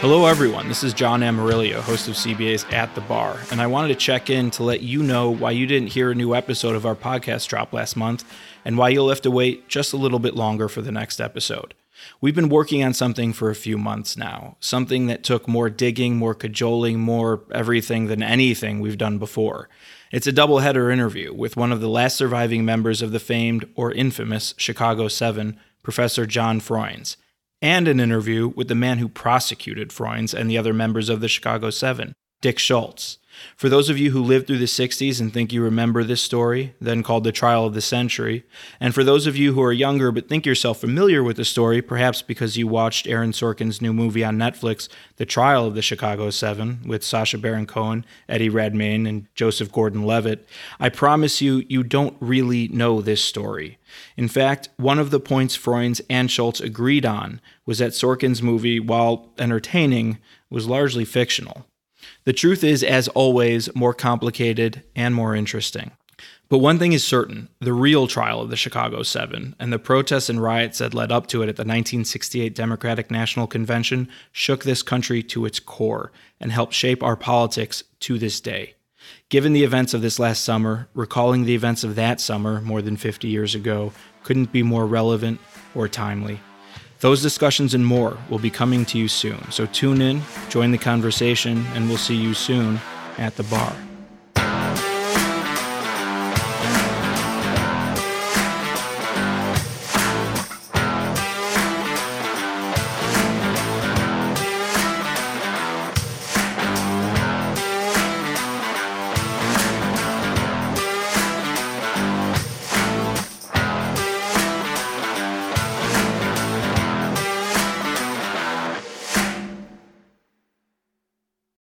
Hello, everyone. This is John Amarilio, host of CBA's At the Bar, and I wanted to check in to let you know why you didn't hear a new episode of our podcast drop last month and why you'll have to wait just a little bit longer for the next episode. We've been working on something for a few months now, something that took more digging, more cajoling, more everything than anything we've done before. It's a doubleheader interview with one of the last surviving members of the famed or infamous Chicago Seven, Professor John Froines and an interview with the man who prosecuted Froines and the other members of the Chicago Seven, Dick Schultz. For those of you who lived through the 60s and think you remember this story, then called the trial of the century, and for those of you who are younger but think yourself familiar with the story, perhaps because you watched Aaron Sorkin's new movie on Netflix, The Trial of the Chicago Seven, with Sacha Baron Cohen, Eddie Redmayne, and Joseph Gordon Levitt, I promise you, you don't really know this story. In fact, one of the points Froines and Schultz agreed on was that Sorkin's movie, while entertaining, was largely fictional. The truth is, as always, more complicated and more interesting. But one thing is certain the real trial of the Chicago Seven and the protests and riots that led up to it at the 1968 Democratic National Convention shook this country to its core and helped shape our politics to this day. Given the events of this last summer, recalling the events of that summer more than 50 years ago couldn't be more relevant or timely. Those discussions and more will be coming to you soon, so tune in, join the conversation, and we'll see you soon at the bar.